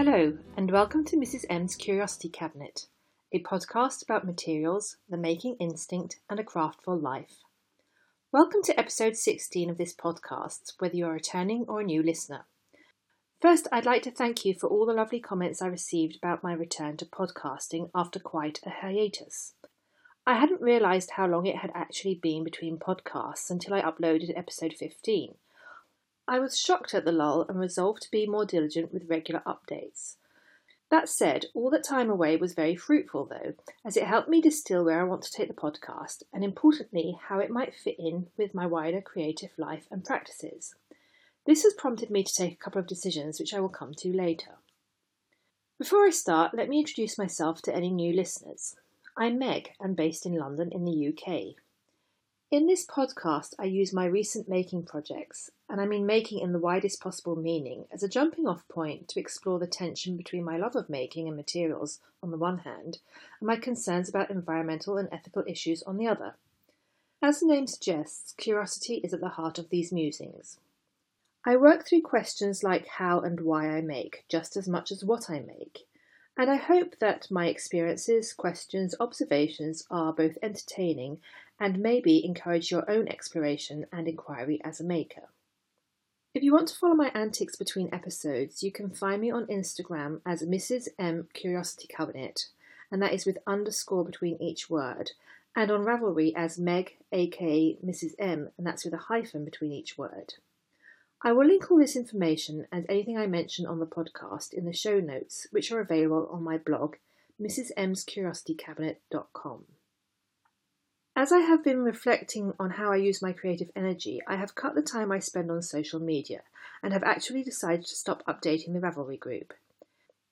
Hello, and welcome to Mrs. M's Curiosity Cabinet, a podcast about materials, the making instinct, and a craftful life. Welcome to episode 16 of this podcast, whether you're a returning or a new listener. First, I'd like to thank you for all the lovely comments I received about my return to podcasting after quite a hiatus. I hadn't realised how long it had actually been between podcasts until I uploaded episode 15 I was shocked at the lull and resolved to be more diligent with regular updates. That said, all that time away was very fruitful, though, as it helped me distill where I want to take the podcast and, importantly, how it might fit in with my wider creative life and practices. This has prompted me to take a couple of decisions which I will come to later. Before I start, let me introduce myself to any new listeners. I'm Meg and based in London in the UK. In this podcast, I use my recent making projects, and I mean making in the widest possible meaning, as a jumping off point to explore the tension between my love of making and materials on the one hand, and my concerns about environmental and ethical issues on the other. As the name suggests, curiosity is at the heart of these musings. I work through questions like how and why I make, just as much as what I make, and I hope that my experiences, questions, observations are both entertaining and maybe encourage your own exploration and inquiry as a maker. If you want to follow my antics between episodes, you can find me on Instagram as Mrs. M Curiosity Cabinet, and that is with underscore between each word, and on Ravelry as Meg, aka Mrs. M, and that's with a hyphen between each word. I will link all this information and anything I mention on the podcast in the show notes, which are available on my blog, Mrs. M's Curiosity mrsmscuriositycabinet.com. As I have been reflecting on how I use my creative energy, I have cut the time I spend on social media and have actually decided to stop updating the Ravelry group.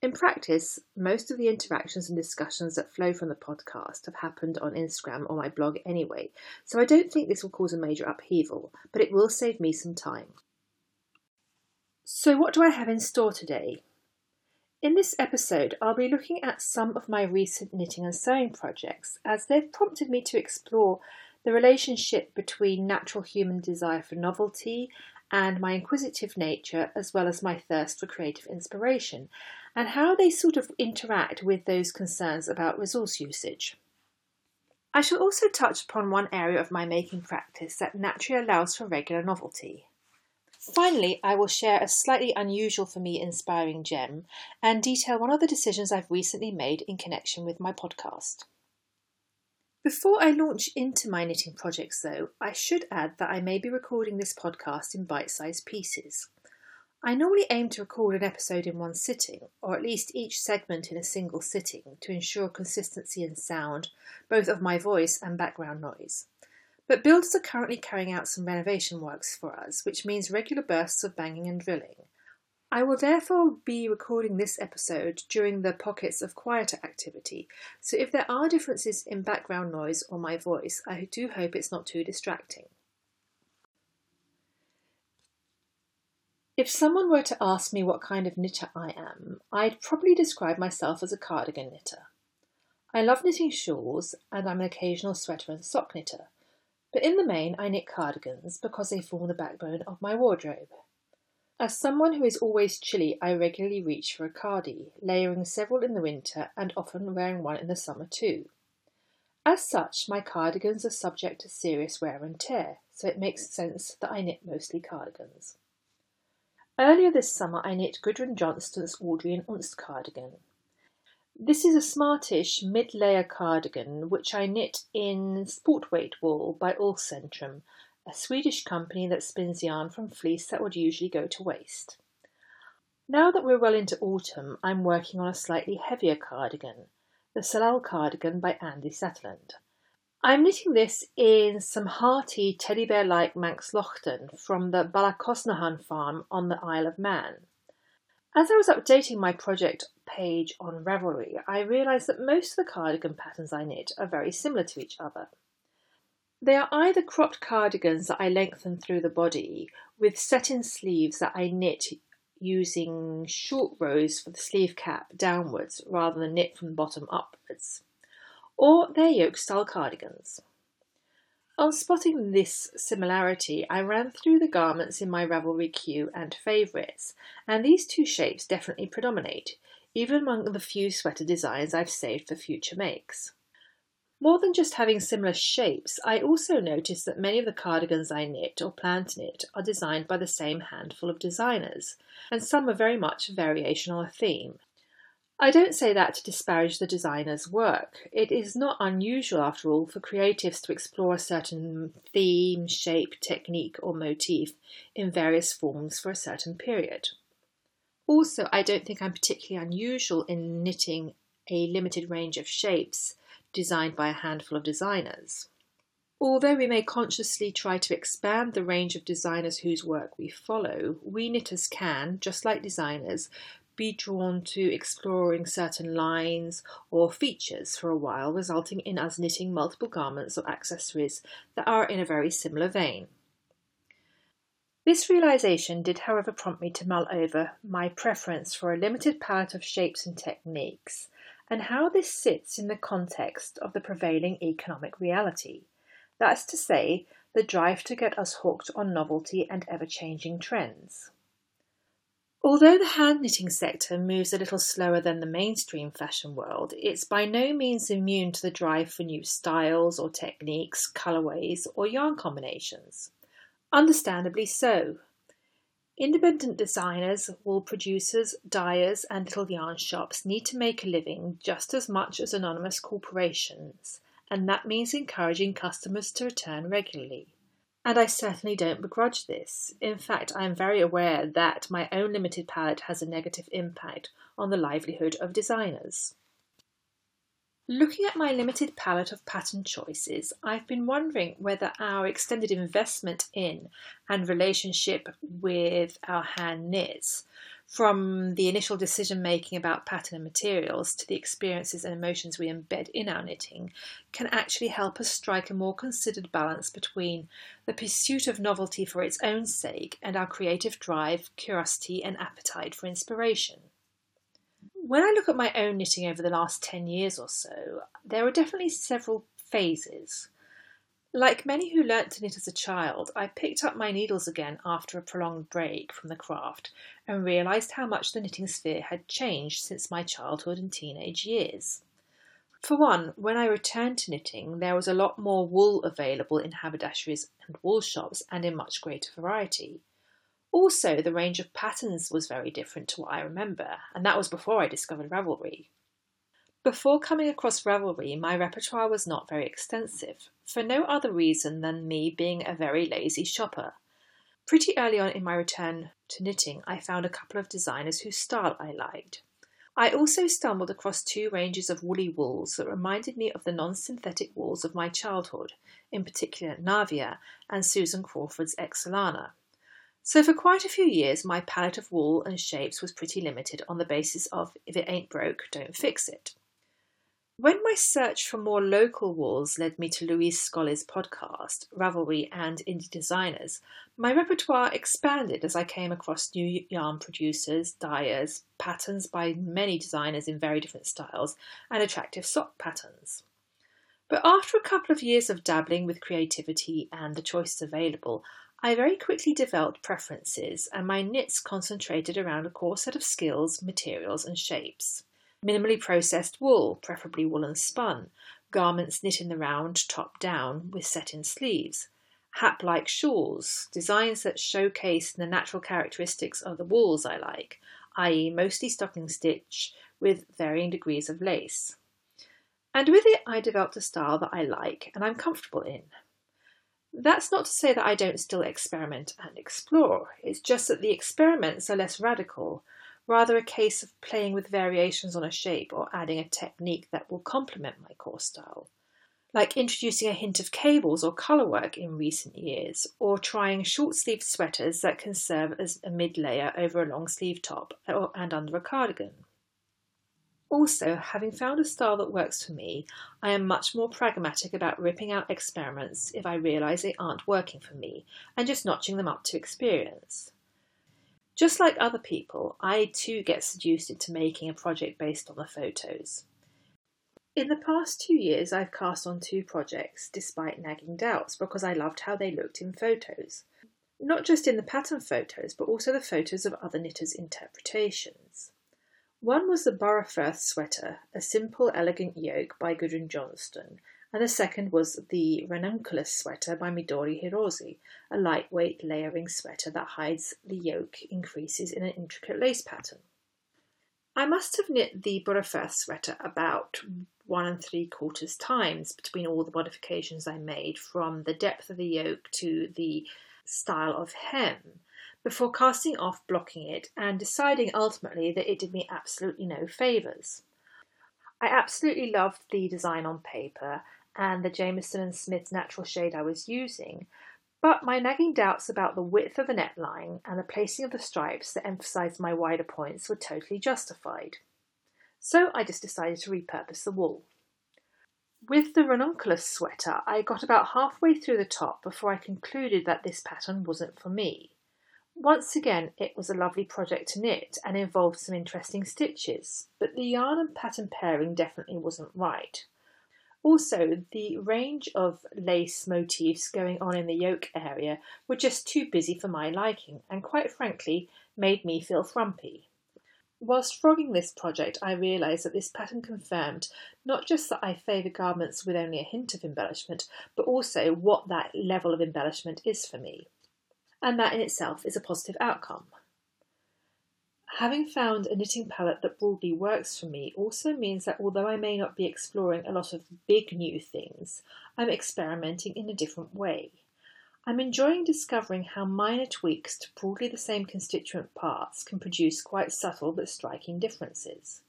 In practice, most of the interactions and discussions that flow from the podcast have happened on Instagram or my blog anyway, so I don't think this will cause a major upheaval, but it will save me some time. So, what do I have in store today? In this episode, I'll be looking at some of my recent knitting and sewing projects as they've prompted me to explore the relationship between natural human desire for novelty and my inquisitive nature, as well as my thirst for creative inspiration, and how they sort of interact with those concerns about resource usage. I shall also touch upon one area of my making practice that naturally allows for regular novelty Finally, I will share a slightly unusual for me inspiring gem and detail one of the decisions I've recently made in connection with my podcast. Before I launch into my knitting projects, though, I should add that I may be recording this podcast in bite sized pieces. I normally aim to record an episode in one sitting, or at least each segment in a single sitting, to ensure consistency in sound, both of my voice and background noise. But builders are currently carrying out some renovation works for us, which means regular bursts of banging and drilling. I will therefore be recording this episode during the pockets of quieter activity, so if there are differences in background noise or my voice, I do hope it's not too distracting. If someone were to ask me what kind of knitter I am, I'd probably describe myself as a cardigan knitter. I love knitting shawls, and I'm an occasional sweater and sock knitter, but in the main I knit cardigans because they form the backbone of my wardrobe. As someone who is always chilly, I regularly reach for a cardi, layering several in the winter and often wearing one in the summer too. As such, my cardigans are subject to serious wear and tear, so it makes sense that I knit mostly cardigans. Earlier this summer, I knit Gudrun Johnston's Audrey in Unst cardigan, this is a smartish mid-layer cardigan which I knit in Sportweight wool by Ullcentrum, a Swedish company that spins yarn from fleece that would usually go to waste. Now that we're well into autumn, I'm working on a slightly heavier cardigan, the Salal cardigan by Andy Sutherland. I'm knitting this in some hearty teddy bear like Manx Loaghtan from the Ballacosnahan farm on the Isle of Man. As I was updating my project page on Ravelry, I realised that most of the cardigan patterns I knit are very similar to each other. They are either cropped cardigans that I lengthen through the body with set-in sleeves that I knit using short rows for the sleeve cap downwards rather than knit from the bottom upwards, or they're yoke style cardigans. On spotting this similarity, I ran through the garments in my Ravelry queue and favourites, and these two shapes definitely predominate, even among the few sweater designs I've saved for future makes. More than just having similar shapes, I also noticed that many of the cardigans I knit or plan to knit are designed by the same handful of designers, and some are very much a variation on a theme. I don't say that to disparage the designer's work. It is not unusual, after all, for creatives to explore a certain theme, shape, technique, or motif in various forms for a certain period. Also, I don't think I'm particularly unusual in knitting a limited range of shapes designed by a handful of designers. Although we may consciously try to expand the range of designers whose work we follow, we knitters can, just like designers, be drawn to exploring certain lines or features for a while, resulting in us knitting multiple garments or accessories that are in a very similar vein. This realization did, however, prompt me to mull over my preference for a limited palette of shapes and techniques and how this sits in the context of the prevailing economic reality. That's to say, the drive to get us hooked on novelty and ever changing trends. Although the hand knitting sector moves a little slower than the mainstream fashion world, it's by no means immune to the drive for new styles or techniques, colourways, or yarn combinations. Understandably so, Independent designers, wool producers, dyers, and little yarn shops need to make a living just as much as anonymous corporations, and that means encouraging customers to return regularly. And I certainly don't begrudge this. In fact, I am very aware that my own limited palette has a negative impact on the livelihood of designers. Looking at my limited palette of pattern choices, I've been wondering whether our extended investment in and relationship with our hand knits, from the initial decision making about pattern and materials to the experiences and emotions we embed in our knitting, can actually help us strike a more considered balance between the pursuit of novelty for its own sake and our creative drive, curiosity, and appetite for inspiration when I look at my own knitting over the last 10 years or so, there are definitely several phases. Like many who learnt to knit as a child, I picked up my needles again after a prolonged break from the craft and realised how much the knitting sphere had changed since my childhood and teenage years. For one, when I returned to knitting, there was a lot more wool available in haberdasheries and wool shops and in much greater variety. Also, the range of patterns was very different to what I remember, and that was before I discovered Ravelry. Before coming across Ravelry, my repertoire was not very extensive, for no other reason than me being a very lazy shopper. Pretty early on in my return to knitting, I found a couple of designers whose style I liked. I also stumbled across two ranges of woolly wools that reminded me of the non synthetic wools of my childhood, in particular Navia and Susan Crawford's Excelana. So for quite a few years, my palette of wool and shapes was pretty limited on the basis of if it ain't broke, don't fix it. When my search for more local walls led me to Louise Scollay's podcast, Ravelry and Indie Designers, my repertoire expanded as I came across new yarn producers, dyers, patterns by many designers in very different styles, and attractive sock patterns. But after a couple of years of dabbling with creativity and the choices available, I very quickly developed preferences, and my knits concentrated around a core set of skills, materials, and shapes. Minimally processed wool, preferably woolen spun, garments knit in the round, top down, with set in sleeves, hat like shawls, designs that showcase the natural characteristics of the wools I like, i.e., mostly stocking stitch with varying degrees of lace. And with it, I developed a style that I like and I'm comfortable in. That's not to say that I don't still experiment and explore, it's just that the experiments are less radical, rather a case of playing with variations on a shape or adding a technique that will complement my core style. Like introducing a hint of cables or colourwork in recent years, or trying short sleeved sweaters that can serve as a mid layer over a long sleeve top and under a cardigan. Also, having found a style that works for me, I am much more pragmatic about ripping out experiments if I realise they aren't working for me and just notching them up to experience. Just like other people, I too get seduced into making a project based on the photos. In the past two years, I've cast on two projects despite nagging doubts because I loved how they looked in photos. Not just in the pattern photos, but also the photos of other knitters' interpretations. One was the Boroughfirth sweater, a simple, elegant yoke by Gudrun Johnston, and the second was the Ranunculus sweater by Midori Hirose, a lightweight layering sweater that hides the yoke increases in an intricate lace pattern. I must have knit the Boroughfirth sweater about one and three quarters times between all the modifications I made from the depth of the yoke to the style of hem before casting off blocking it and deciding ultimately that it did me absolutely no favours. I absolutely loved the design on paper and the Jamieson and Smith natural shade I was using, but my nagging doubts about the width of the neckline and the placing of the stripes that emphasised my wider points were totally justified so I just decided to repurpose the wool. With the ranunculus sweater, I got about halfway through the top before I concluded that this pattern wasn't for me. Once again, it was a lovely project to knit and involved some interesting stitches, but the yarn and pattern pairing definitely wasn't right. Also, the range of lace motifs going on in the yoke area were just too busy for my liking and quite frankly made me feel frumpy. Whilst frogging this project, I realised that this pattern confirmed not just that I favour garments with only a hint of embellishment, but also what that level of embellishment is for me. And that in itself is a positive outcome. Having found a knitting palette that broadly works for me also means that although I may not be exploring a lot of big new things, I'm experimenting in a different way. I'm enjoying discovering how minor tweaks to broadly the same constituent parts can produce quite subtle but striking differences.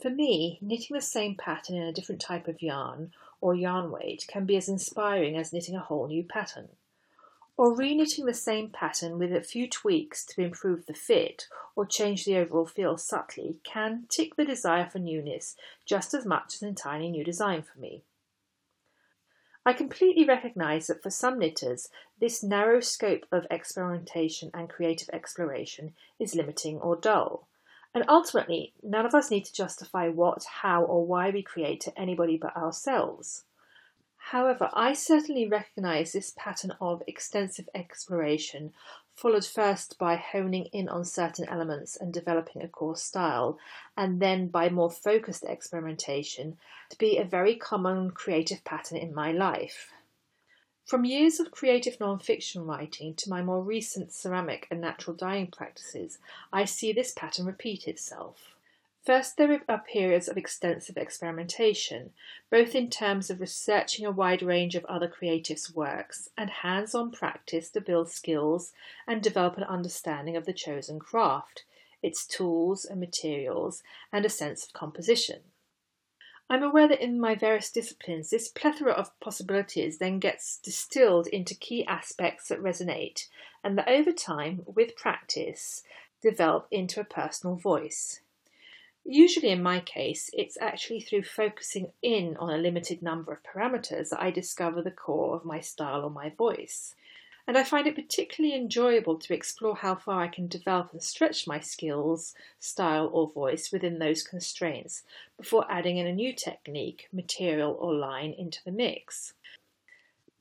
For me, knitting the same pattern in a different type of yarn or yarn weight can be as inspiring as knitting a whole new pattern. Or reknitting the same pattern with a few tweaks to improve the fit or change the overall feel subtly can tick the desire for newness just as much as an entirely new design for me. I completely recognise that for some knitters, this narrow scope of experimentation and creative exploration is limiting or dull. And ultimately, none of us need to justify what, how, or why we create to anybody but ourselves. However, I certainly recognise this pattern of extensive exploration followed first by honing in on certain elements and developing a core style, and then by more focused experimentation, to be a very common creative pattern in my life. From years of creative non-fiction writing to my more recent ceramic and natural dyeing practices, I see this pattern repeat itself. First, there are periods of extensive experimentation, both in terms of researching a wide range of other creatives' works and hands on practice to build skills and develop an understanding of the chosen craft, its tools and materials, and a sense of composition. I'm aware that in my various disciplines, this plethora of possibilities then gets distilled into key aspects that resonate, and that over time, with practice, develop into a personal voice. Usually, in my case, it's actually through focusing in on a limited number of parameters that I discover the core of my style or my voice. And I find it particularly enjoyable to explore how far I can develop and stretch my skills, style, or voice within those constraints before adding in a new technique, material, or line into the mix.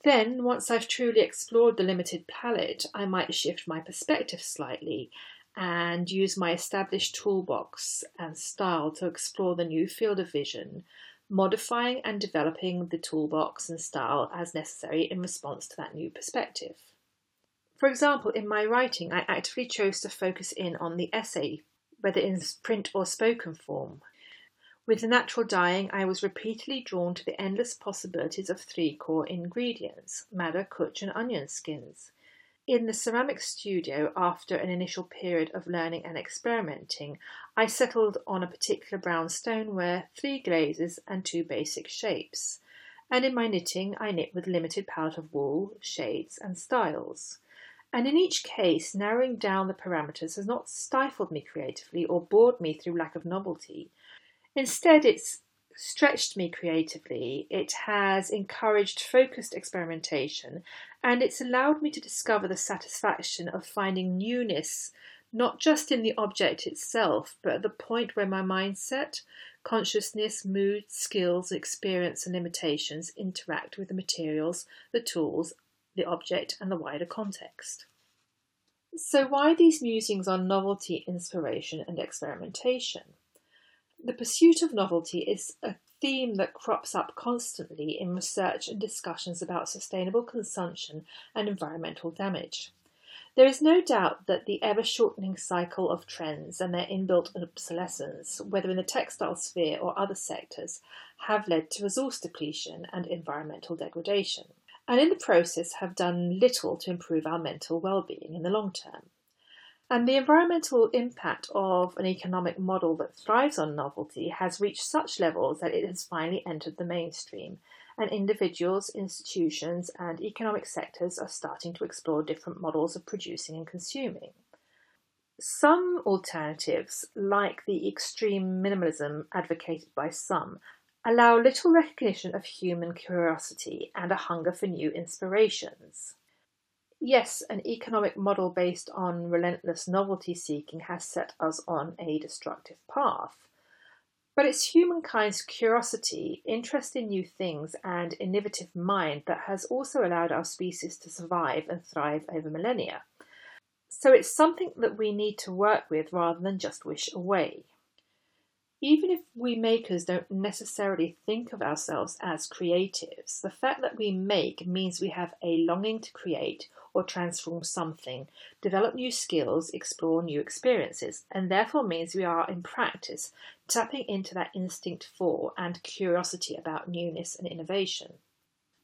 Then, once I've truly explored the limited palette, I might shift my perspective slightly and use my established toolbox and style to explore the new field of vision, modifying and developing the toolbox and style as necessary in response to that new perspective. For example, in my writing, I actively chose to focus in on the essay, whether in print or spoken form. With the natural dyeing, I was repeatedly drawn to the endless possibilities of three core ingredients madder, cutch, and onion skins. In the ceramic studio, after an initial period of learning and experimenting, I settled on a particular brown stoneware, three glazes, and two basic shapes. And in my knitting, I knit with limited palette of wool, shades, and styles. And in each case, narrowing down the parameters has not stifled me creatively or bored me through lack of novelty. Instead, it's stretched me creatively, it has encouraged focused experimentation, and it's allowed me to discover the satisfaction of finding newness not just in the object itself, but at the point where my mindset, consciousness, mood, skills, experience, and limitations interact with the materials, the tools, the object, and the wider context. So, why these musings on novelty, inspiration, and experimentation? The pursuit of novelty is a theme that crops up constantly in research and discussions about sustainable consumption and environmental damage. There is no doubt that the ever shortening cycle of trends and their inbuilt obsolescence, whether in the textile sphere or other sectors, have led to resource depletion and environmental degradation, and in the process have done little to improve our mental well being in the long term. And the environmental impact of an economic model that thrives on novelty has reached such levels that it has finally entered the mainstream, and individuals, institutions, and economic sectors are starting to explore different models of producing and consuming. Some alternatives, like the extreme minimalism advocated by some, allow little recognition of human curiosity and a hunger for new inspirations. Yes, an economic model based on relentless novelty seeking has set us on a destructive path. But it's humankind's curiosity, interest in new things, and innovative mind that has also allowed our species to survive and thrive over millennia. So it's something that we need to work with rather than just wish away. Even if we makers don't necessarily think of ourselves as creatives, the fact that we make means we have a longing to create or transform something, develop new skills, explore new experiences, and therefore means we are in practice tapping into that instinct for and curiosity about newness and innovation.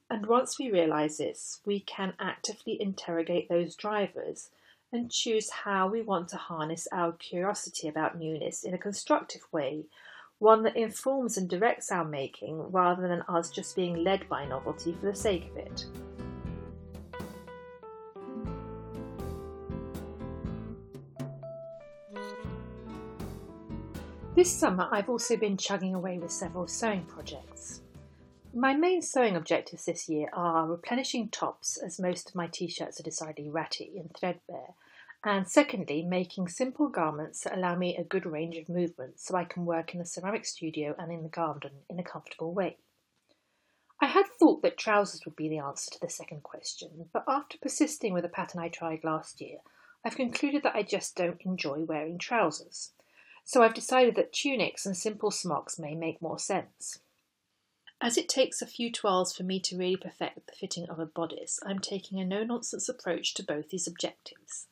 And once we realize this, we can actively interrogate those drivers and choose how we want to harness our curiosity about newness in a constructive way, one that informs and directs our making rather than us just being led by novelty for the sake of it. This summer, I've also been chugging away with several sewing projects. My main sewing objectives this year are replenishing tops, as most of my t shirts are decidedly ratty and threadbare, and secondly, making simple garments that allow me a good range of movement so I can work in the ceramic studio and in the garden in a comfortable way. I had thought that trousers would be the answer to the second question, but after persisting with a pattern I tried last year, I've concluded that I just don't enjoy wearing trousers so I've decided that tunics and simple smocks may make more sense. As it takes a few twirls for me to really perfect the fitting of a bodice, I'm taking a no nonsense approach to both these objectives.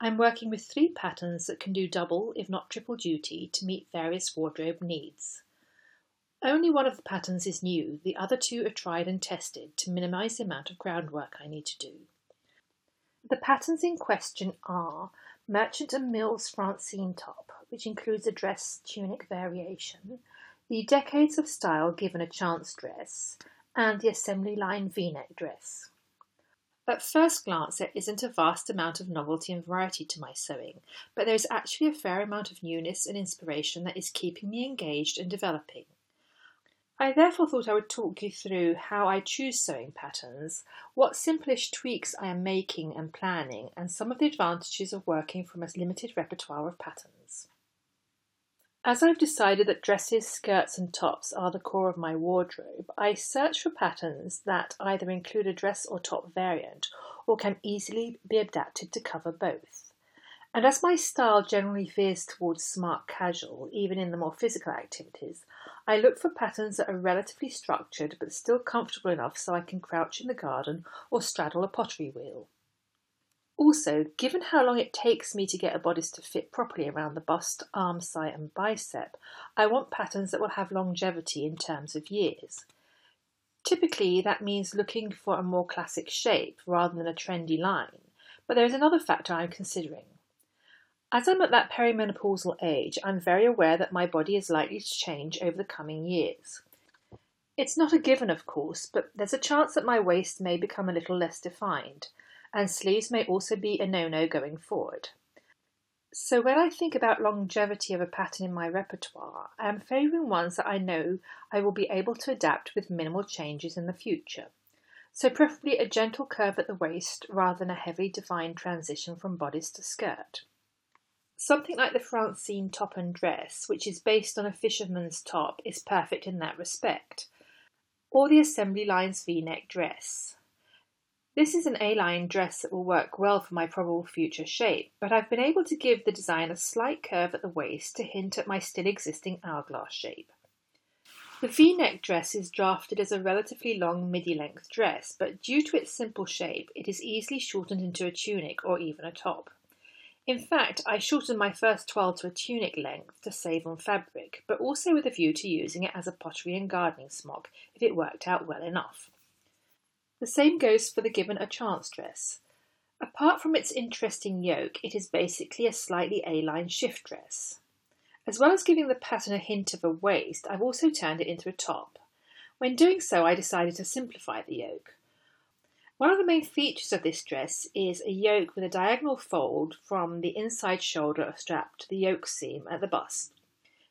I'm working with three patterns that can do double, if not triple duty, to meet various wardrobe needs. Only one of the patterns is new, the other two are tried and tested to minimise the amount of groundwork I need to do. The patterns in question are Merchant and Mills Francine top, which includes a dress tunic variation, the Decades of Style Given a Chance dress, and the Assembly Line v neck dress. At first glance, there isn't a vast amount of novelty and variety to my sewing, but there is actually a fair amount of newness and inspiration that is keeping me engaged and developing. I therefore thought I would talk you through how I choose sewing patterns, what simplish tweaks I am making and planning, and some of the advantages of working from a limited repertoire of patterns. As I've decided that dresses, skirts, and tops are the core of my wardrobe, I search for patterns that either include a dress or top variant or can easily be adapted to cover both. And as my style generally veers towards smart casual, even in the more physical activities, I look for patterns that are relatively structured but still comfortable enough so I can crouch in the garden or straddle a pottery wheel. Also, given how long it takes me to get a bodice to fit properly around the bust, arm side, and bicep, I want patterns that will have longevity in terms of years. Typically, that means looking for a more classic shape rather than a trendy line, but there is another factor I'm considering. As I'm at that perimenopausal age, I'm very aware that my body is likely to change over the coming years. It's not a given, of course, but there's a chance that my waist may become a little less defined and sleeves may also be a no-no going forward. So when I think about longevity of a pattern in my repertoire, I am favouring ones that I know I will be able to adapt with minimal changes in the future. So preferably a gentle curve at the waist rather than a heavily defined transition from bodice to skirt. Something like the Francine top and dress, which is based on a fisherman's top, is perfect in that respect, or the assembly line's v neck dress. This is an A-line dress that will work well for my probable future shape, but I've been able to give the design a slight curve at the waist to hint at my still existing hourglass shape. The V-neck dress is drafted as a relatively long midi-length dress, but due to its simple shape, it is easily shortened into a tunic or even a top. In fact, I shortened my first toile to a tunic length to save on fabric, but also with a view to using it as a pottery and gardening smock if it worked out well enough. The same goes for the Given a Chance dress. Apart from its interesting yoke, it is basically a slightly A-line shift dress. As well as giving the pattern a hint of a waist, I've also turned it into a top. When doing so, I decided to simplify the yoke. One of the main features of this dress is a yoke with a diagonal fold from the inside shoulder strap to the yoke seam at the bust.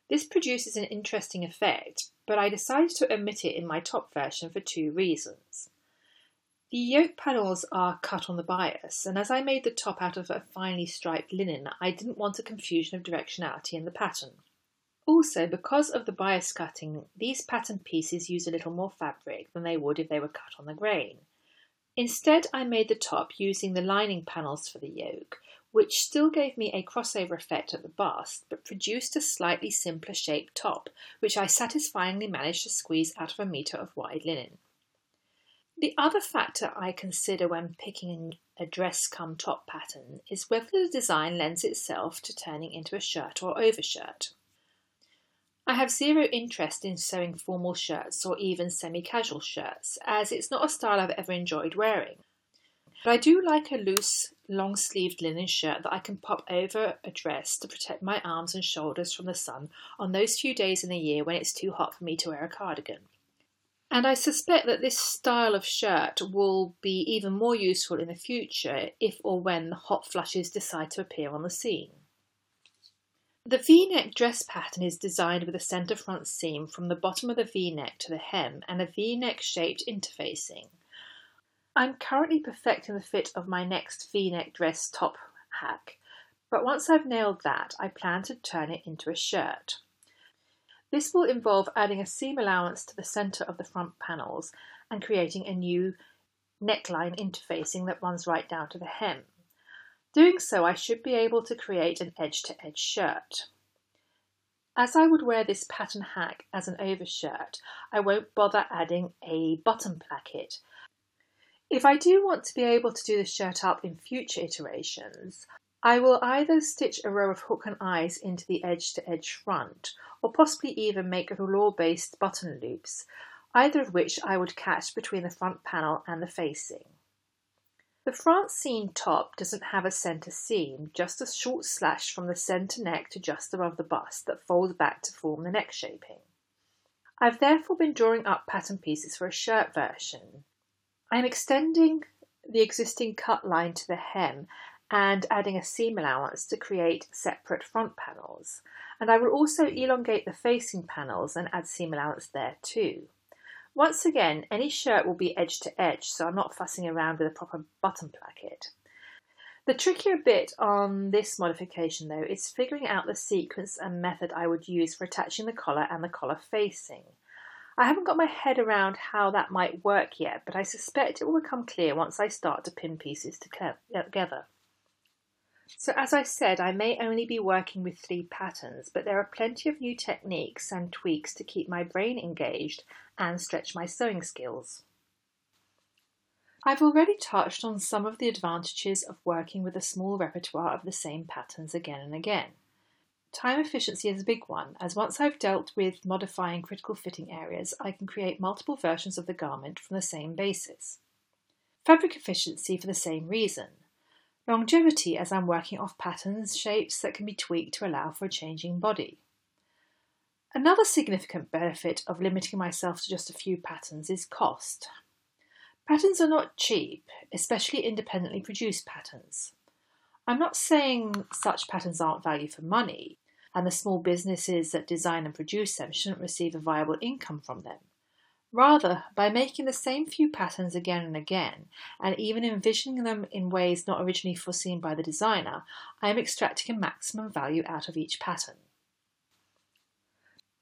This produces an interesting effect, but I decided to omit it in my top version for two reasons. The yoke panels are cut on the bias, and as I made the top out of a finely striped linen, I didn't want a confusion of directionality in the pattern. Also, because of the bias cutting, these pattern pieces use a little more fabric than they would if they were cut on the grain. Instead, I made the top using the lining panels for the yoke, which still gave me a crossover effect at the bust, but produced a slightly simpler shaped top, which I satisfyingly managed to squeeze out of a metre of wide linen. The other factor I consider when picking a dress come top pattern is whether the design lends itself to turning into a shirt or overshirt. I have zero interest in sewing formal shirts or even semi casual shirts, as it's not a style I've ever enjoyed wearing. But I do like a loose, long sleeved linen shirt that I can pop over a dress to protect my arms and shoulders from the sun on those few days in the year when it's too hot for me to wear a cardigan. And I suspect that this style of shirt will be even more useful in the future if or when the hot flushes decide to appear on the scene. The V-neck dress pattern is designed with a centre front seam from the bottom of the V-neck to the hem and a V-neck shaped interfacing. I'm currently perfecting the fit of my next V-neck dress top hack, but once I've nailed that, I plan to turn it into a shirt. This will involve adding a seam allowance to the centre of the front panels and creating a new neckline interfacing that runs right down to the hem. Doing so, I should be able to create an edge-to-edge shirt. As I would wear this pattern hack as an overshirt, I won't bother adding a bottom placket. If I do want to be able to do the shirt up in future iterations, I will either stitch a row of hook and eyes into the edge-to-edge front, or possibly even make rouleau-based button loops, either of which I would catch between the front panel and the facing. The Francine top doesn't have a centre seam, just a short slash from the centre neck to just above the bust that folds back to form the neck shaping. I've therefore been drawing up pattern pieces for a shirt version. I am extending the existing cut line to the hem and adding a seam allowance to create separate front panels. And I will also elongate the facing panels and add seam allowance there too. Once again, any shirt will be edge to edge, so I'm not fussing around with a proper button placket. The trickier bit on this modification though is figuring out the sequence and method I would use for attaching the collar and the collar facing. I haven't got my head around how that might work yet, but I suspect it will become clear once I start to pin pieces together. So as I said, I may only be working with three patterns, but there are plenty of new techniques and tweaks to keep my brain engaged and stretch my sewing skills. I've already touched on some of the advantages of working with a small repertoire of the same patterns again and again. Time efficiency is a big one, as once I've dealt with modifying critical fitting areas, I can create multiple versions of the garment from the same basis. Fabric efficiency for the same reason. Longevity as I'm working off patterns, shapes that can be tweaked to allow for a changing body. Another significant benefit of limiting myself to just a few patterns is cost. Patterns are not cheap, especially independently produced patterns. I'm not saying such patterns aren't value for money, and the small businesses that design and produce them shouldn't receive a viable income from them. Rather, by making the same few patterns again and again, and even envisioning them in ways not originally foreseen by the designer, I am extracting a maximum value out of each pattern.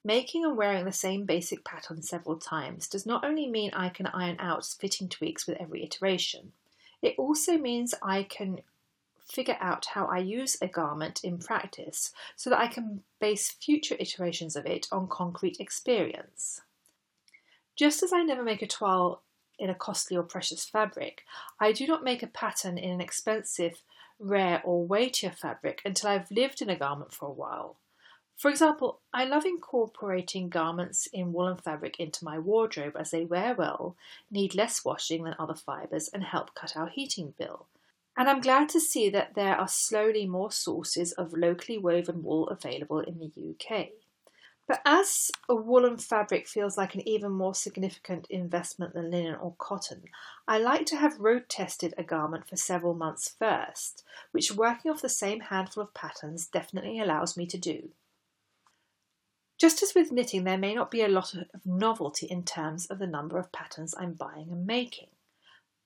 Making and wearing the same basic pattern several times does not only mean I can iron out fitting tweaks with every iteration, it also means I can figure out how I use a garment in practice so that I can base future iterations of it on concrete experience. Just as I never make a toile in a costly or precious fabric, I do not make a pattern in an expensive, rare, or weightier fabric until I've lived in a garment for a while. For example, I love incorporating garments in woolen fabric into my wardrobe as they wear well, need less washing than other fibres, and help cut our heating bill. And I'm glad to see that there are slowly more sources of locally woven wool available in the UK. But as a woolen fabric feels like an even more significant investment than linen or cotton, I like to have road tested a garment for several months first, which working off the same handful of patterns definitely allows me to do. Just as with knitting, there may not be a lot of novelty in terms of the number of patterns I'm buying and making.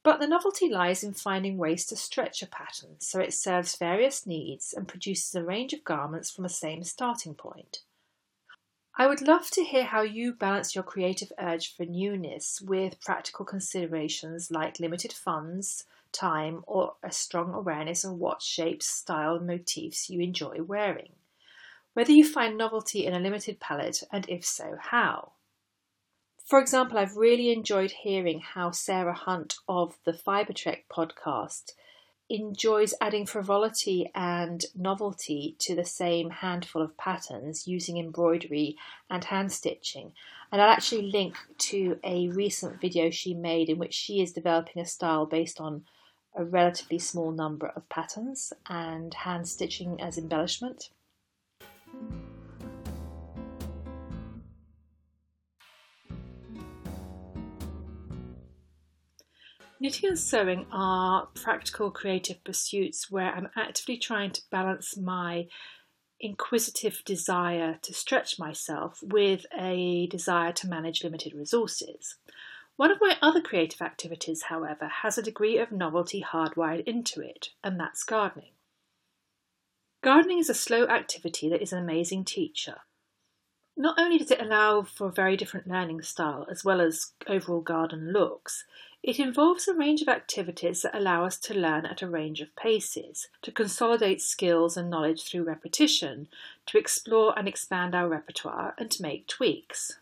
But the novelty lies in finding ways to stretch a pattern so it serves various needs and produces a range of garments from the same starting point. I would love to hear how you balance your creative urge for newness with practical considerations like limited funds, time, or a strong awareness of what shapes, style, and motifs you enjoy wearing. Whether you find novelty in a limited palette, and if so, how. For example, I've really enjoyed hearing how Sarah Hunt of the Fibretrek podcast enjoys adding frivolity and novelty to the same handful of patterns using embroidery and hand stitching. And I'll actually link to a recent video she made in which she is developing a style based on a relatively small number of patterns and hand stitching as embellishment. Knitting and sewing are practical creative pursuits where I'm actively trying to balance my inquisitive desire to stretch myself with a desire to manage limited resources. One of my other creative activities, however, has a degree of novelty hardwired into it, and that's gardening. Gardening is a slow activity that is an amazing teacher. Not only does it allow for a very different learning style as well as overall garden looks, it involves a range of activities that allow us to learn at a range of paces, to consolidate skills and knowledge through repetition, to explore and expand our repertoire, and to make tweaks.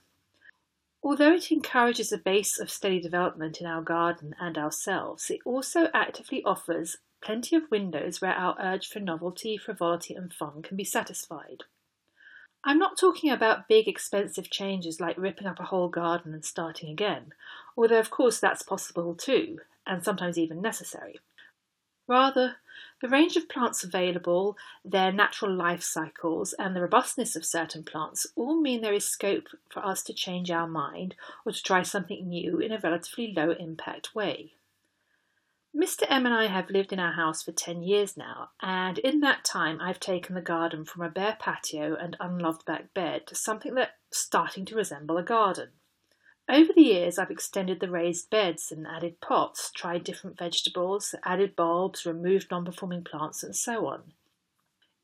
Although it encourages a base of steady development in our garden and ourselves, it also actively offers plenty of windows where our urge for novelty, frivolity, and fun can be satisfied. I'm not talking about big expensive changes like ripping up a whole garden and starting again, although of course that's possible too, and sometimes even necessary. Rather, the range of plants available, their natural life cycles, and the robustness of certain plants all mean there is scope for us to change our mind or to try something new in a relatively low impact way. Mr. M and I have lived in our house for 10 years now, and in that time I've taken the garden from a bare patio and unloved back bed to something that's starting to resemble a garden. Over the years, I've extended the raised beds and added pots, tried different vegetables, added bulbs, removed non performing plants, and so on.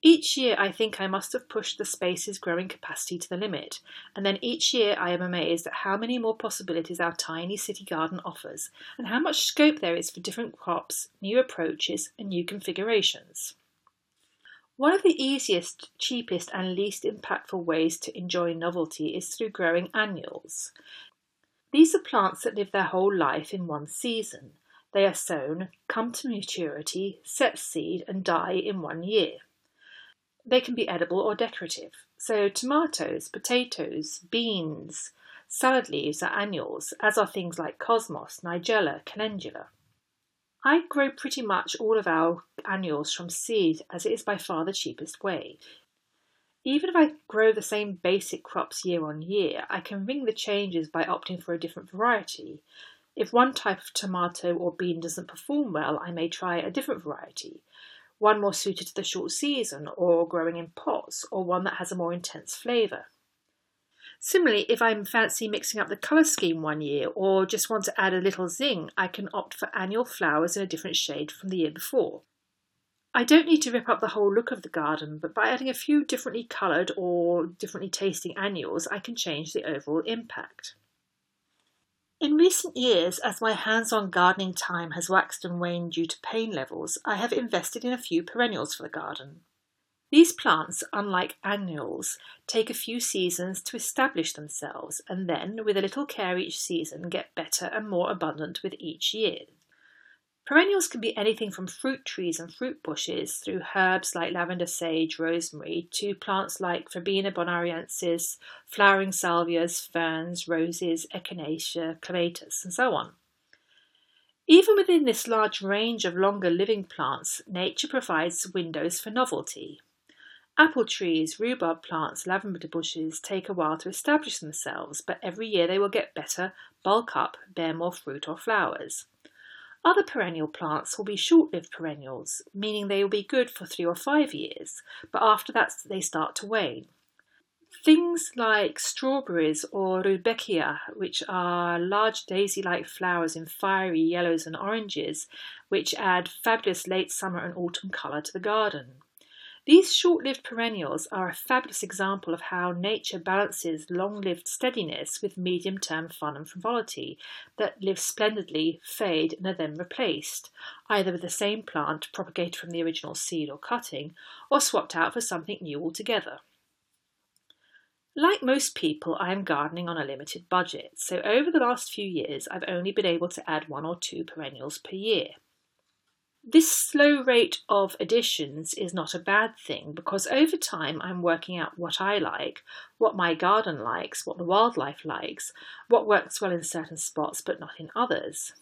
Each year, I think I must have pushed the space's growing capacity to the limit, and then each year I am amazed at how many more possibilities our tiny city garden offers, and how much scope there is for different crops, new approaches, and new configurations. One of the easiest, cheapest, and least impactful ways to enjoy novelty is through growing annuals. These are plants that live their whole life in one season. They are sown, come to maturity, set seed, and die in one year. They can be edible or decorative. So, tomatoes, potatoes, beans, salad leaves are annuals, as are things like cosmos, nigella, calendula. I grow pretty much all of our annuals from seed as it is by far the cheapest way. Even if I grow the same basic crops year on year, I can ring the changes by opting for a different variety. If one type of tomato or bean doesn't perform well, I may try a different variety one more suited to the short season or growing in pots, or one that has a more intense flavour. Similarly, if I'm fancy mixing up the colour scheme one year or just want to add a little zing, I can opt for annual flowers in a different shade from the year before. I don't need to rip up the whole look of the garden, but by adding a few differently coloured or differently tasting annuals, I can change the overall impact. In recent years, as my hands on gardening time has waxed and waned due to pain levels, I have invested in a few perennials for the garden. These plants, unlike annuals, take a few seasons to establish themselves and then, with a little care each season, get better and more abundant with each year. Perennials can be anything from fruit trees and fruit bushes through herbs like lavender, sage, rosemary to plants like Verbena bonariensis, flowering salvias, ferns, roses, echinacea, clematis, and so on. Even within this large range of longer living plants, nature provides windows for novelty. Apple trees, rhubarb plants, lavender bushes take a while to establish themselves, but every year they will get better, bulk up, bear more fruit or flowers. Other perennial plants will be short lived perennials, meaning they will be good for three or five years, but after that they start to wane. Things like strawberries or rudbeckia, which are large daisy like flowers in fiery yellows and oranges, which add fabulous late summer and autumn colour to the garden. These short lived perennials are a fabulous example of how nature balances long lived steadiness with medium term fun and frivolity that live splendidly, fade, and are then replaced, either with the same plant propagated from the original seed or cutting, or swapped out for something new altogether. Like most people, I am gardening on a limited budget, so over the last few years I've only been able to add one or two perennials per year. This slow rate of additions is not a bad thing because over time I'm working out what I like, what my garden likes, what the wildlife likes, what works well in certain spots but not in others.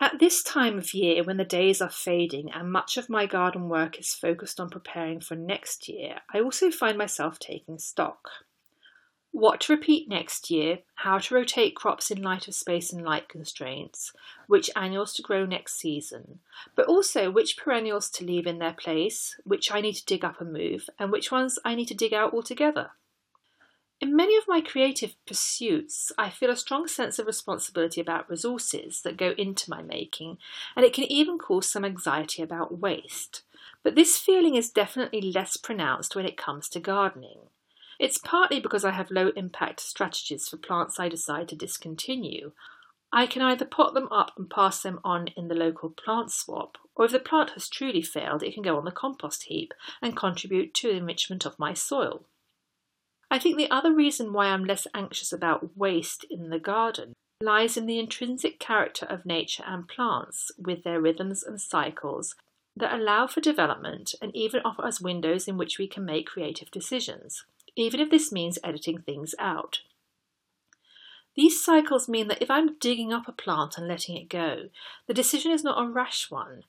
At this time of year, when the days are fading and much of my garden work is focused on preparing for next year, I also find myself taking stock what to repeat next year, how to rotate crops in light of space and light constraints, which annuals to grow next season, but also which perennials to leave in their place, which I need to dig up and move, and which ones I need to dig out altogether. In many of my creative pursuits, I feel a strong sense of responsibility about resources that go into my making, and it can even cause some anxiety about waste. But this feeling is definitely less pronounced when it comes to gardening. It's partly because I have low impact strategies for plants I decide to discontinue. I can either pot them up and pass them on in the local plant swap, or if the plant has truly failed, it can go on the compost heap and contribute to the enrichment of my soil. I think the other reason why I'm less anxious about waste in the garden lies in the intrinsic character of nature and plants, with their rhythms and cycles that allow for development and even offer us windows in which we can make creative decisions even if this means editing things out. These cycles mean that if I'm digging up a plant and letting it go, the decision is not a rash one.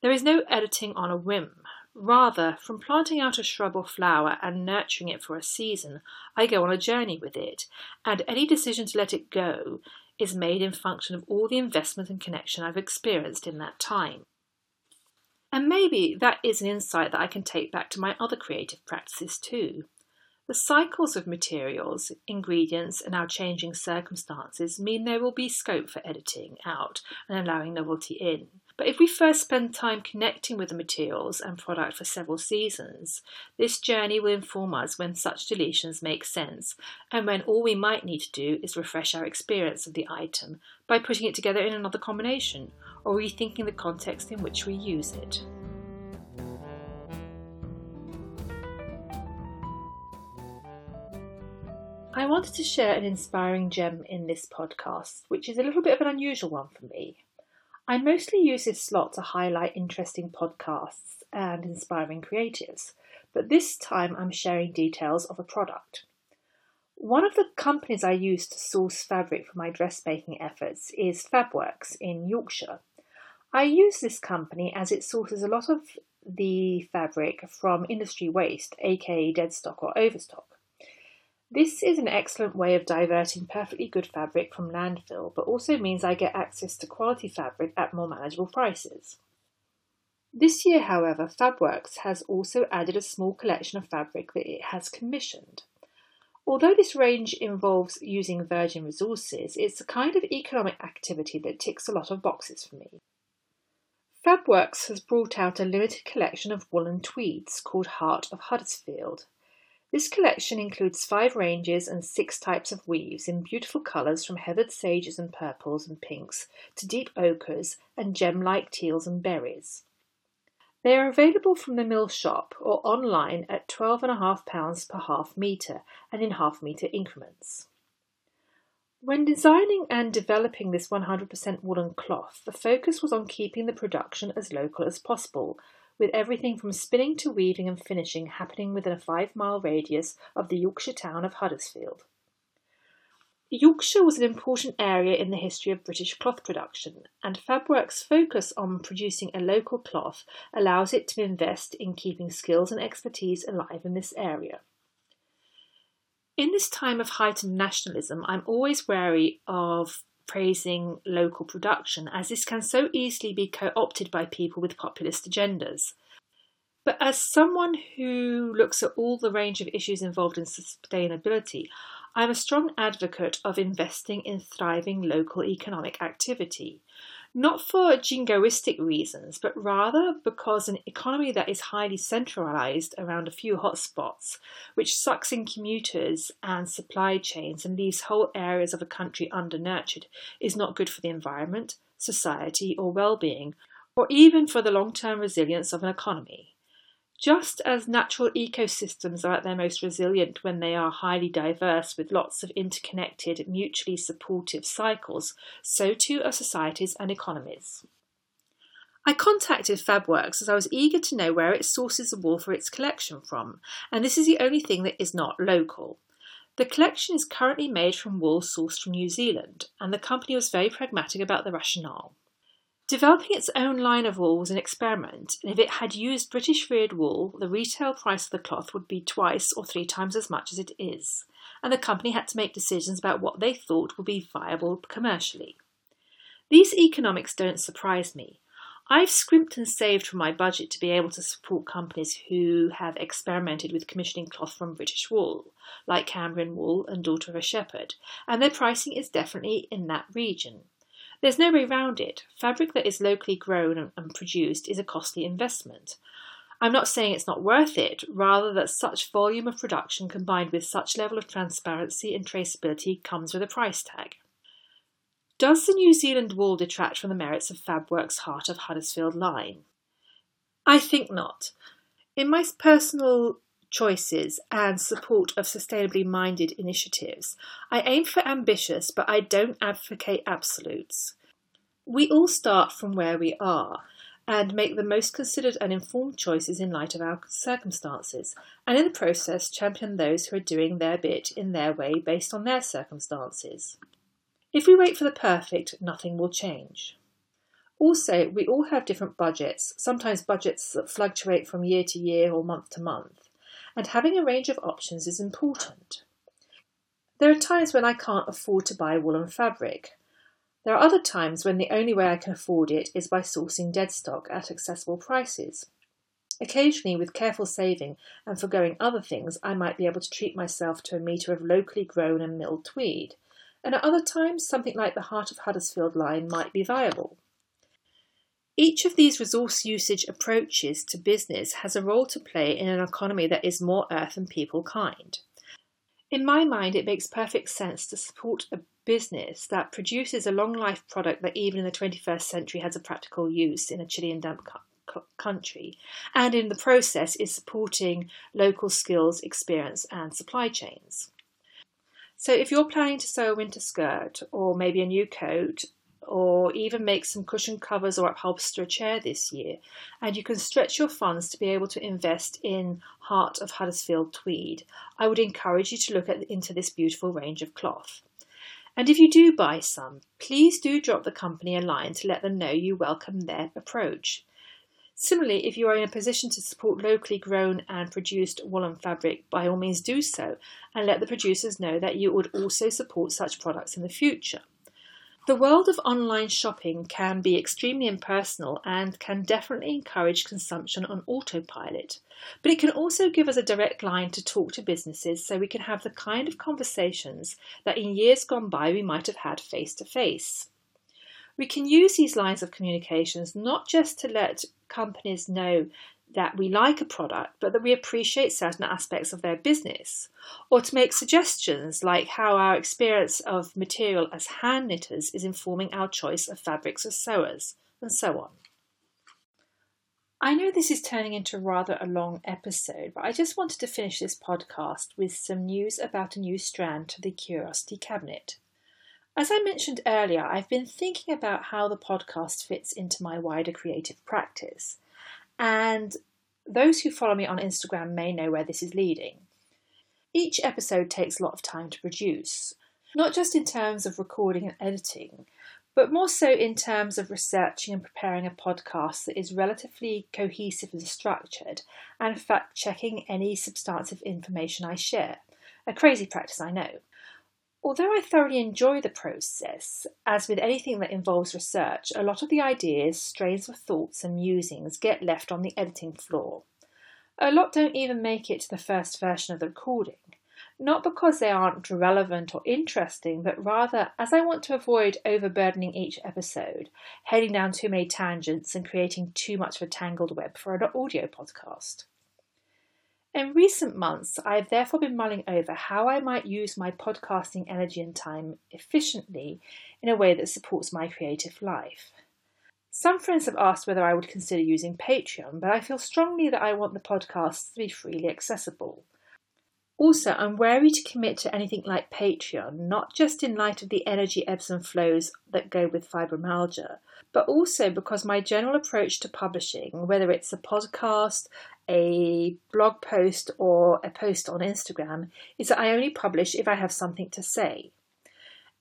There is no editing on a whim. Rather, from planting out a shrub or flower and nurturing it for a season, I go on a journey with it, and any decision to let it go is made in function of all the investment and connection I've experienced in that time. And maybe that is an insight that I can take back to my other creative practices too. The cycles of materials, ingredients, and our changing circumstances mean there will be scope for editing out and allowing novelty in. But if we first spend time connecting with the materials and product for several seasons, this journey will inform us when such deletions make sense and when all we might need to do is refresh our experience of the item by putting it together in another combination or rethinking the context in which we use it. I wanted to share an inspiring gem in this podcast, which is a little bit of an unusual one for me. I mostly use this slot to highlight interesting podcasts and inspiring creatives, but this time I'm sharing details of a product. One of the companies I use to source fabric for my dressmaking efforts is Fabworks in Yorkshire. I use this company as it sources a lot of the fabric from industry waste, aka dead stock or overstock. This is an excellent way of diverting perfectly good fabric from landfill, but also means I get access to quality fabric at more manageable prices. This year, however, Fabworks has also added a small collection of fabric that it has commissioned. Although this range involves using virgin resources, it's a kind of economic activity that ticks a lot of boxes for me. Fabworks has brought out a limited collection of woolen tweeds called Heart of Huddersfield. This collection includes five ranges and six types of weaves in beautiful colours from heathered sages and purples and pinks to deep ochres and gem like teals and berries. They are available from the mill shop or online at £12.5 per half metre and in half metre increments. When designing and developing this 100% woolen cloth, the focus was on keeping the production as local as possible, with everything from spinning to weaving and finishing happening within a five mile radius of the Yorkshire town of Huddersfield. Yorkshire was an important area in the history of British cloth production, and Fabworks' focus on producing a local cloth allows it to invest in keeping skills and expertise alive in this area. In this time of heightened nationalism, I'm always wary of praising local production, as this can so easily be co opted by people with populist agendas. But as someone who looks at all the range of issues involved in sustainability, I'm a strong advocate of investing in thriving local economic activity. Not for jingoistic reasons, but rather because an economy that is highly centralised around a few hotspots, which sucks in commuters and supply chains and leaves whole areas of a country undernurtured, is not good for the environment, society, or well-being, or even for the long-term resilience of an economy. Just as natural ecosystems are at their most resilient when they are highly diverse with lots of interconnected, mutually supportive cycles, so too are societies and economies. I contacted Fabworks as I was eager to know where it sources the wool for its collection from, and this is the only thing that is not local. The collection is currently made from wool sourced from New Zealand, and the company was very pragmatic about the rationale. Developing its own line of wool was an experiment, and if it had used British reared wool, the retail price of the cloth would be twice or three times as much as it is, and the company had to make decisions about what they thought would be viable commercially. These economics don't surprise me. I've scrimped and saved from my budget to be able to support companies who have experimented with commissioning cloth from British wool, like Cambrian Wool and Daughter of a Shepherd, and their pricing is definitely in that region. There's no way round it. Fabric that is locally grown and produced is a costly investment. I'm not saying it's not worth it, rather that such volume of production combined with such level of transparency and traceability comes with a price tag. Does the New Zealand wool detract from the merits of Fabworks' Heart of Huddersfield line? I think not. In my personal choices and support of sustainably minded initiatives. I aim for ambitious, but I don't advocate absolutes. We all start from where we are and make the most considered and informed choices in light of our circumstances, and in the process champion those who are doing their bit in their way based on their circumstances. If we wait for the perfect, nothing will change. Also, we all have different budgets, sometimes budgets that fluctuate from year to year or month to month and having a range of options is important. There are times when I can't afford to buy woolen fabric. There are other times when the only way I can afford it is by sourcing dead stock at accessible prices. Occasionally, with careful saving and foregoing other things, I might be able to treat myself to a metre of locally grown and milled tweed, and at other times, something like the Heart of Huddersfield line might be viable. Each of these resource usage approaches to business has a role to play in an economy that is more earth and people kind. In my mind, it makes perfect sense to support a business that produces a long life product that even in the 21st century has a practical use in a chilly and damp country, and in the process is supporting local skills, experience, and supply chains. So, if you're planning to sew a winter skirt or maybe a new coat or even make some cushion covers or upholster a chair this year. And you can stretch your funds to be able to invest in Heart of Huddersfield tweed. I would encourage you to look at, into this beautiful range of cloth. And if you do buy some, please do drop the company a line to let them know you welcome their approach. Similarly, if you are in a position to support locally grown and produced woolen fabric, by all means do so and let the producers know that you would also support such products in the future. The world of online shopping can be extremely impersonal and can definitely encourage consumption on autopilot, but it can also give us a direct line to talk to businesses so we can have the kind of conversations that in years gone by we might have had face to face. We can use these lines of communications not just to let companies know that we like a product, but that we appreciate certain aspects of their business, or to make suggestions like how our experience of material as hand knitters is informing our choice of fabrics as sewers, and so on. I know this is turning into rather a long episode, but I just wanted to finish this podcast with some news about a new strand to the Curiosity Cabinet. As I mentioned earlier, I've been thinking about how the podcast fits into my wider creative practice. And those who follow me on Instagram may know where this is leading. Each episode takes a lot of time to produce, not just in terms of recording and editing, but more so in terms of researching and preparing a podcast that is relatively cohesive and structured, and fact checking any substantive information I share. A crazy practice, I know. Although I thoroughly enjoy the process, as with anything that involves research, a lot of the ideas, strains of thoughts, and musings get left on the editing floor. A lot don't even make it to the first version of the recording. Not because they aren't relevant or interesting, but rather as I want to avoid overburdening each episode, heading down too many tangents, and creating too much of a tangled web for an audio podcast. In recent months, I have therefore been mulling over how I might use my podcasting energy and time efficiently in a way that supports my creative life. Some friends have asked whether I would consider using Patreon, but I feel strongly that I want the podcast to be freely accessible. Also, I'm wary to commit to anything like Patreon, not just in light of the energy ebbs and flows that go with fibromyalgia, but also because my general approach to publishing, whether it's a podcast, a blog post or a post on Instagram is that I only publish if I have something to say.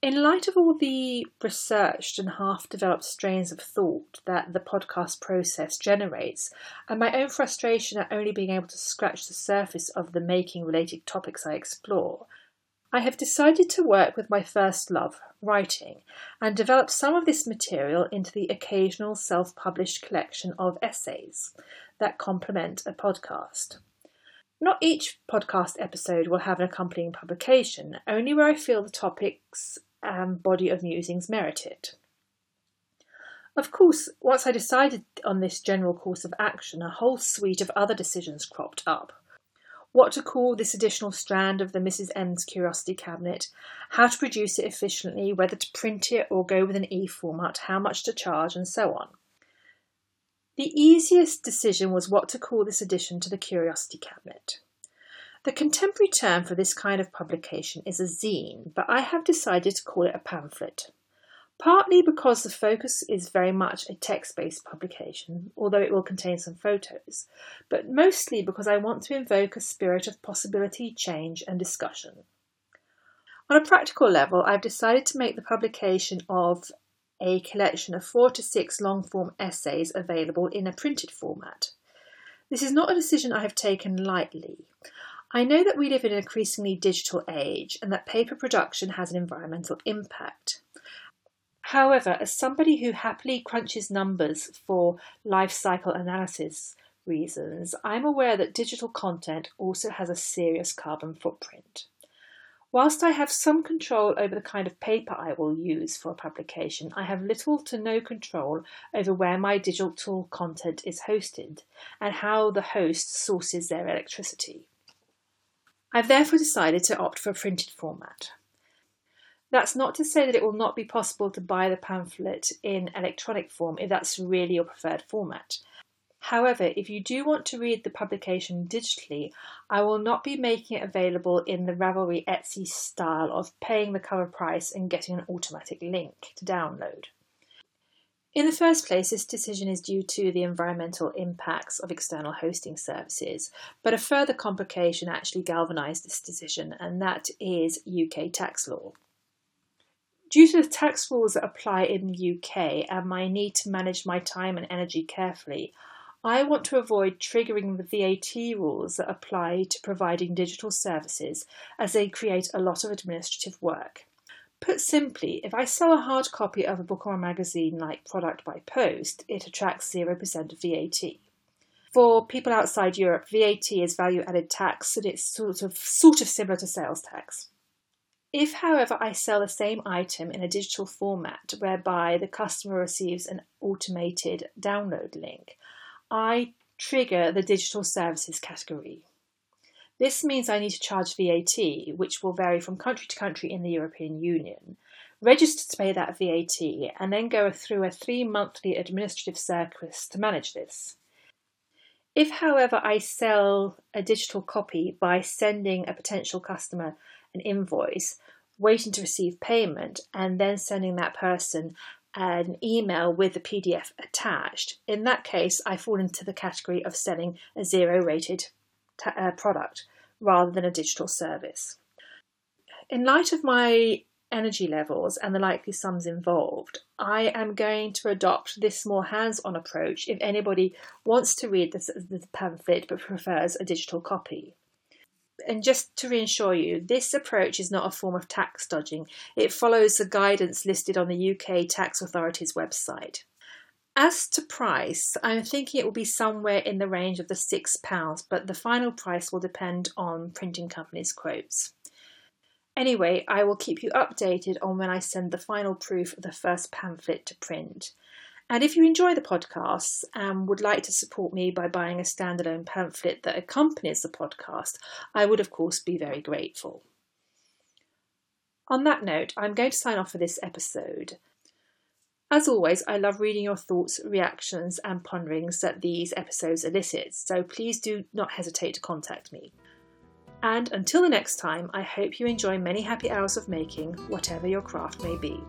In light of all the researched and half developed strains of thought that the podcast process generates, and my own frustration at only being able to scratch the surface of the making related topics I explore, I have decided to work with my first love, writing, and develop some of this material into the occasional self published collection of essays that complement a podcast. Not each podcast episode will have an accompanying publication, only where I feel the topics and body of musings merit it. Of course, once I decided on this general course of action, a whole suite of other decisions cropped up what to call this additional strand of the Mrs. M's Curiosity Cabinet, how to produce it efficiently, whether to print it or go with an e format, how much to charge, and so on. The easiest decision was what to call this addition to the Curiosity Cabinet. The contemporary term for this kind of publication is a zine, but I have decided to call it a pamphlet partly because the focus is very much a text based publication, although it will contain some photos, but mostly because I want to invoke a spirit of possibility, change, and discussion. On a practical level, I've decided to make the publication of a collection of four to six long form essays available in a printed format. This is not a decision I have taken lightly. I know that we live in an increasingly digital age and that paper production has an environmental impact. However, as somebody who happily crunches numbers for life cycle analysis reasons, I'm aware that digital content also has a serious carbon footprint. Whilst I have some control over the kind of paper I will use for a publication, I have little to no control over where my digital tool content is hosted and how the host sources their electricity. I've therefore decided to opt for a printed format. That's not to say that it will not be possible to buy the pamphlet in electronic form if that's really your preferred format. However, if you do want to read the publication digitally, I will not be making it available in the Ravelry Etsy style of paying the cover price and getting an automatic link to download. In the first place, this decision is due to the environmental impacts of external hosting services, but a further complication actually galvanised this decision, and that is UK tax law. Due to the tax rules that apply in the UK and my need to manage my time and energy carefully, I want to avoid triggering the VAT rules that apply to providing digital services as they create a lot of administrative work. Put simply, if I sell a hard copy of a book or a magazine like Product by Post, it attracts 0% of VAT. For people outside Europe, VAT is value added tax and it's sort of sort of similar to sales tax. If, however, I sell the same item in a digital format whereby the customer receives an automated download link, I trigger the digital services category. This means I need to charge VAT, which will vary from country to country in the European Union, register to pay that VAT, and then go through a three monthly administrative circus to manage this. If, however, I sell a digital copy by sending a potential customer an invoice, waiting to receive payment, and then sending that person an email with the PDF attached, in that case, I fall into the category of selling a zero rated t- uh, product rather than a digital service. In light of my energy levels and the likely sums involved, I am going to adopt this more hands on approach if anybody wants to read this, the pamphlet but prefers a digital copy and just to reassure you, this approach is not a form of tax dodging. It follows the guidance listed on the UK Tax Authority's website. As to price, I'm thinking it will be somewhere in the range of the £6, but the final price will depend on printing companies' quotes. Anyway, I will keep you updated on when I send the final proof of the first pamphlet to print. And if you enjoy the podcasts and would like to support me by buying a standalone pamphlet that accompanies the podcast, I would, of course, be very grateful. On that note, I'm going to sign off for this episode. As always, I love reading your thoughts, reactions, and ponderings that these episodes elicit, so please do not hesitate to contact me. And until the next time, I hope you enjoy many happy hours of making, whatever your craft may be.